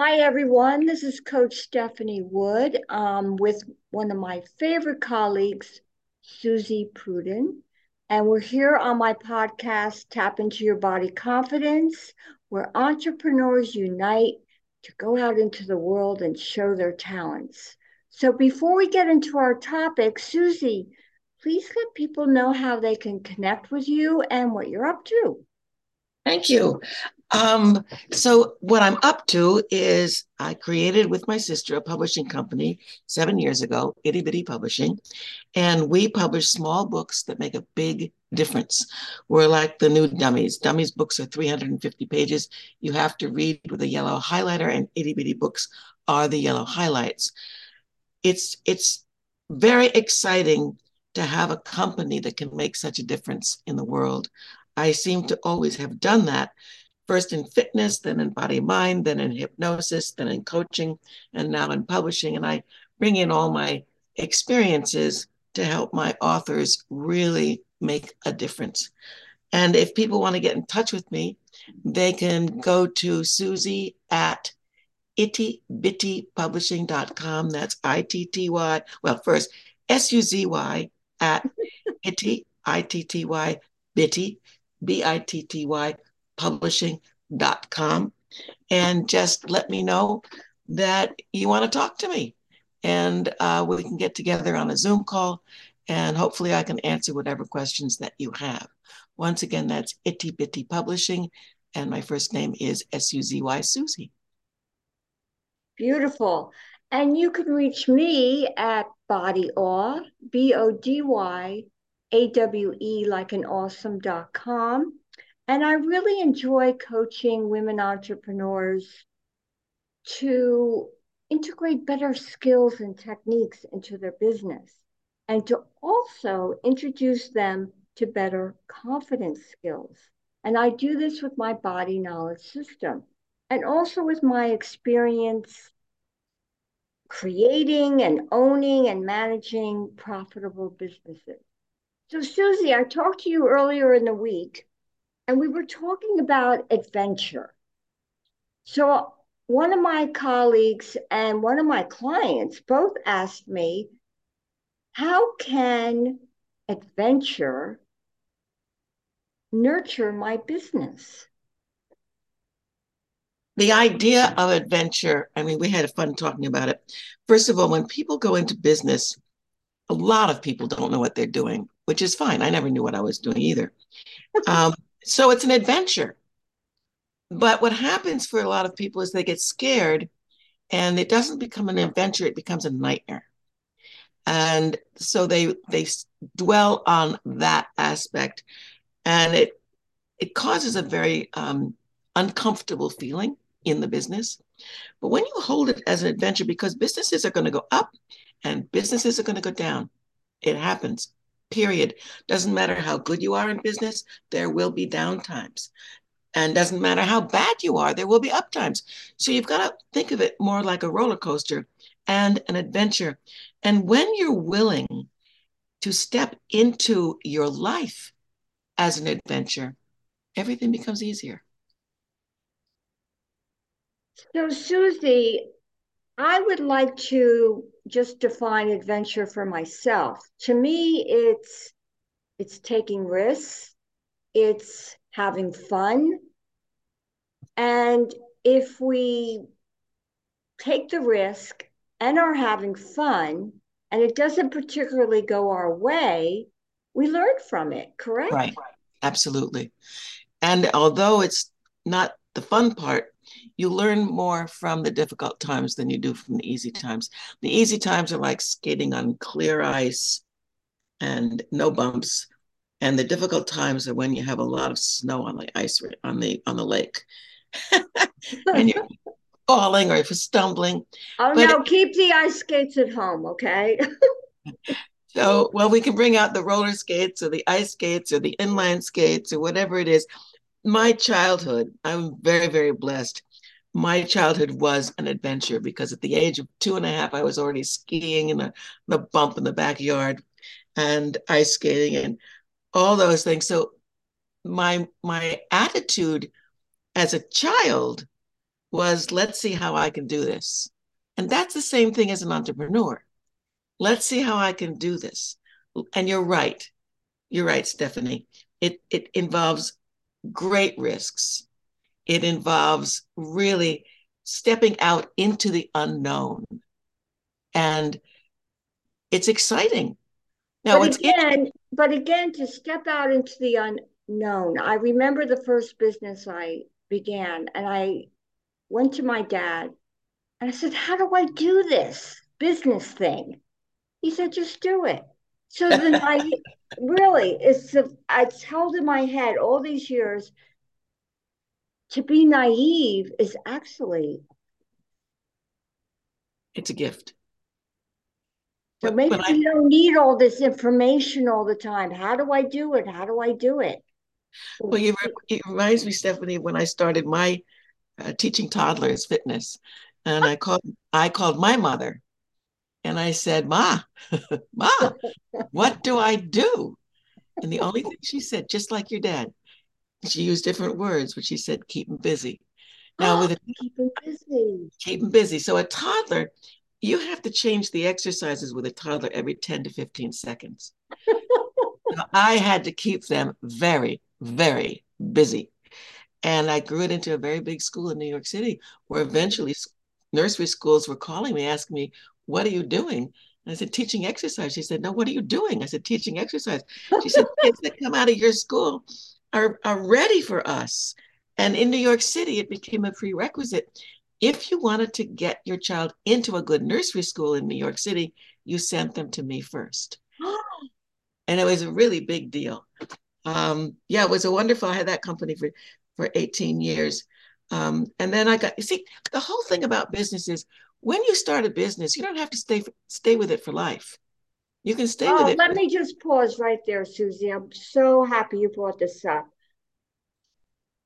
Hi, everyone. This is Coach Stephanie Wood um, with one of my favorite colleagues, Suzy Prudden. And we're here on my podcast, Tap Into Your Body Confidence, where entrepreneurs unite to go out into the world and show their talents. So before we get into our topic, Susie, please let people know how they can connect with you and what you're up to. Thank you. Um, so what I'm up to is I created with my sister a publishing company seven years ago, Itty Bitty Publishing, and we publish small books that make a big difference. We're like the new dummies. Dummies books are 350 pages. You have to read with a yellow highlighter, and Itty Bitty books are the yellow highlights. It's it's very exciting to have a company that can make such a difference in the world. I seem to always have done that first in fitness, then in body mind, then in hypnosis, then in coaching, and now in publishing. And I bring in all my experiences to help my authors really make a difference. And if people want to get in touch with me, they can go to Suzy at ittybittypublishing.com. That's I T T Y. Well, first, S U Z Y at itty, I T T Y, bitty, B I T T Y publishing.com and just let me know that you want to talk to me. And uh, we can get together on a Zoom call and hopefully I can answer whatever questions that you have. Once again, that's Itty Bitty Publishing. And my first name is S U Z Y Suzy. Beautiful. And you can reach me at Body Awe, B O D Y A W E, like an awesome.com. And I really enjoy coaching women entrepreneurs to integrate better skills and techniques into their business and to also introduce them to better confidence skills. And I do this with my body knowledge system and also with my experience creating and owning and managing profitable businesses. So, Suzy, I talked to you earlier in the week and we were talking about adventure. So one of my colleagues and one of my clients both asked me, how can adventure nurture my business? The idea of adventure, I mean, we had fun talking about it. First of all, when people go into business, a lot of people don't know what they're doing, which is fine. I never knew what I was doing either. Um, so it's an adventure. But what happens for a lot of people is they get scared and it doesn't become an adventure, it becomes a nightmare. And so they they dwell on that aspect and it it causes a very um, uncomfortable feeling in the business. But when you hold it as an adventure, because businesses are going to go up and businesses are going to go down, it happens period. Doesn't matter how good you are in business, there will be down times. And doesn't matter how bad you are, there will be up times. So you've got to think of it more like a roller coaster and an adventure. And when you're willing to step into your life as an adventure, everything becomes easier. So, Suzy, I would like to just define adventure for myself. To me, it's it's taking risks, it's having fun. And if we take the risk and are having fun and it doesn't particularly go our way, we learn from it, correct? Right. Absolutely. And although it's not the fun part, you learn more from the difficult times than you do from the easy mm. times. The easy times are like skating on clear ice and no bumps. And the difficult times are when you have a lot of snow on the ice on the on the lake. and you're falling or you're stumbling. Oh but no, keep the ice skates at home, okay? so well we can bring out the roller skates or the ice skates or the inline skates or whatever it is my childhood, I'm very, very blessed. My childhood was an adventure because at the age of two and a half, I was already skiing in a, bump in the backyard and ice skating and all those things. So my my attitude as a child was let's see how I can do this. And that's the same thing as an entrepreneur. Let's see how I can do this. And you're right. You're right, Stephanie. It it involves great risks. It involves really stepping out into the unknown. And it's exciting. Now, but again, but again, to step out into the unknown. I remember the first business I began, and I went to my dad and I said, How do I do this business thing? He said, Just do it. So then I really, it's, it's held in my head all these years. To be naive is actually it's a gift. So maybe I, you don't need all this information all the time. How do I do it? How do I do it? Well, you, it reminds me, Stephanie, when I started my uh, teaching toddlers fitness, and I called I called my mother, and I said, "Ma, Ma, what do I do?" And the only thing she said, just like your dad, she used different words, but she said, "Keep them busy." Now, with ah, a keep them busy, keep him busy. So a toddler, you have to change the exercises with a toddler every ten to fifteen seconds. I had to keep them very, very busy. And I grew it into a very big school in New York City, where eventually nursery schools were calling me, asking me, What are you doing? And I said, Teaching exercise. She said, No, what are you doing? I said, Teaching exercise. She said, Kids that come out of your school are, are ready for us. And in New York City, it became a prerequisite. If you wanted to get your child into a good nursery school in New York City, you sent them to me first. and it was a really big deal um, yeah, it was a wonderful. I had that company for for 18 years. Um, and then I got, you see, the whole thing about business is when you start a business, you don't have to stay stay with it for life. You can stay oh, with it. Let me just pause right there, Suzy. I'm so happy you brought this up.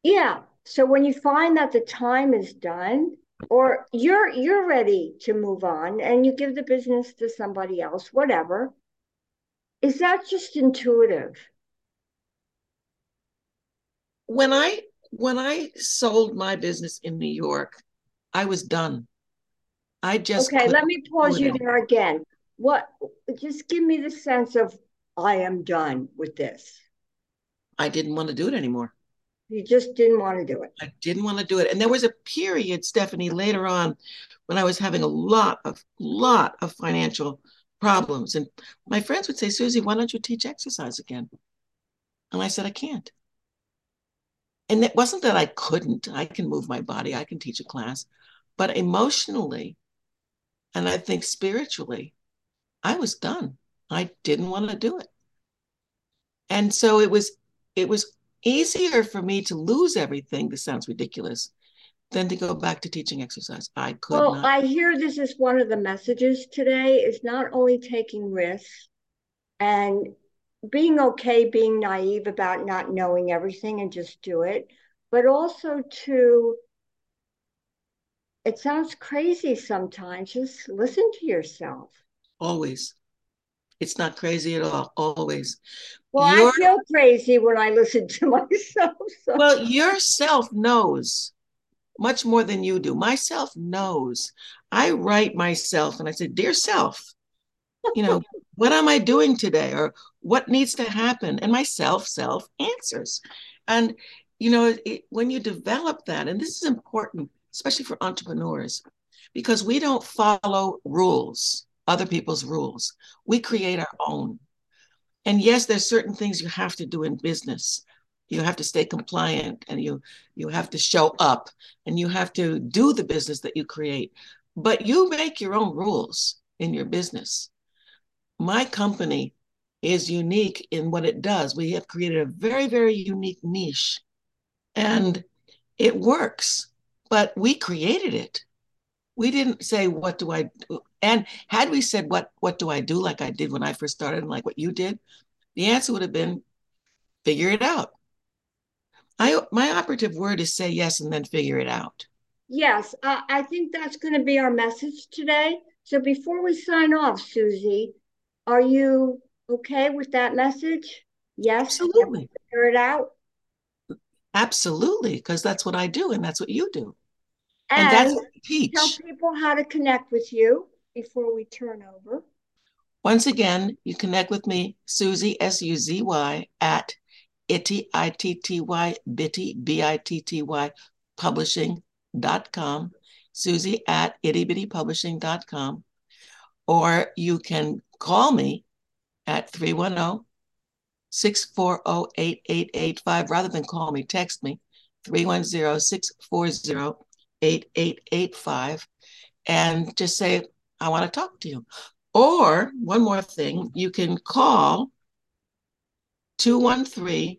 Yeah. So when you find that the time is done, or you're you're ready to move on and you give the business to somebody else, whatever, is that just intuitive? when I when I sold my business in New York, I was done. I just okay. Let me pause you there again. What? Just give me the sense of I am done with this. I didn't want to do it anymore. You just didn't want to do it. I didn't want to do it, and there was a period, Stephanie, later on, when I was having a lot of lot of financial problems, and my friends would say, "Suzy, why don't you teach exercise again?" And I said, "I can't." and it wasn't that I couldn't. I can move my body, I can teach a class, but emotionally, and I think spiritually, I was done. I didn't want to do it. And so it was it was easier for me to lose everything. This sounds ridiculous, than to go back to teaching exercise. I could well, not. I hear this is one of the messages today is not only taking risks and being okay being naive about not knowing everything and just do it but also to it sounds crazy sometimes just listen to yourself always it's not crazy at all always well i feel crazy when i listen to myself so. well yourself knows much more than you do myself knows i write myself and i say dear self you know what am I doing today? Or what needs to happen? And my self self answers. And, you know, it, when you develop that, and this is important, especially for entrepreneurs, because we don't follow rules, other people's rules. We create our mm-hmm. own. And yes, there's certain things you have to do in business. You have to stay compliant and you you have to show up and you have to do the business that you create. But you make your own rules in your business my company is unique in what it does. We have created a very, very unique niche and it works, but we created it. We didn't say, what do I do? And had we said, what, what do I do? Like I did when I first started and like what you did, the answer would have been, figure it out. I, my operative word is say yes and then figure it out. Yes, uh, I think that's going to be our message today. So before we sign off, Suzy, are you okay with that message? Yes. Absolutely. Figure it out. Absolutely, because that's what I do and that's what you do. And, and that's Peach. Tell people how to connect with you before we turn over. Once again, you connect with me, Suzy, S U Z Y, at itty, I T T Y, bitty, B I T T Y, publishing.com. Suzy at ittybittypublishing.com. Or you can call me at 310 640 8885. Rather than call me, text me 310 640 8885 and just say, I want to talk to you. Or one more thing, you can call 213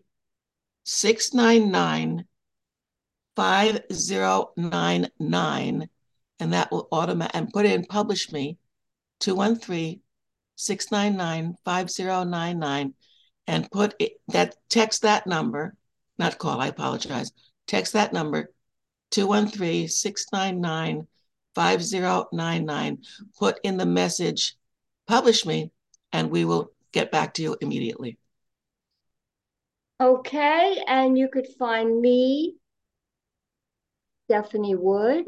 699 5099 and that will automatic and put in publish me 213 699 5099 and put it, that text that number not call I apologize text that number 213 699 5099 put in the message publish me, and we will get back to you immediately. Okay, and you could find me, Stephanie Wood,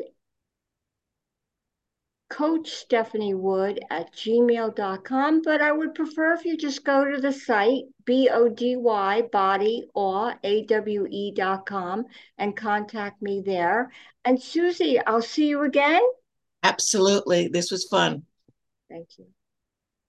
Coach Stephanie Wood at gmail.com, but I would prefer if you just go to the site, B-O-D-Y, body, or A-W-E.com, and contact me there. And Suzy, I'll see you again. Absolutely. This was fun. Thank you.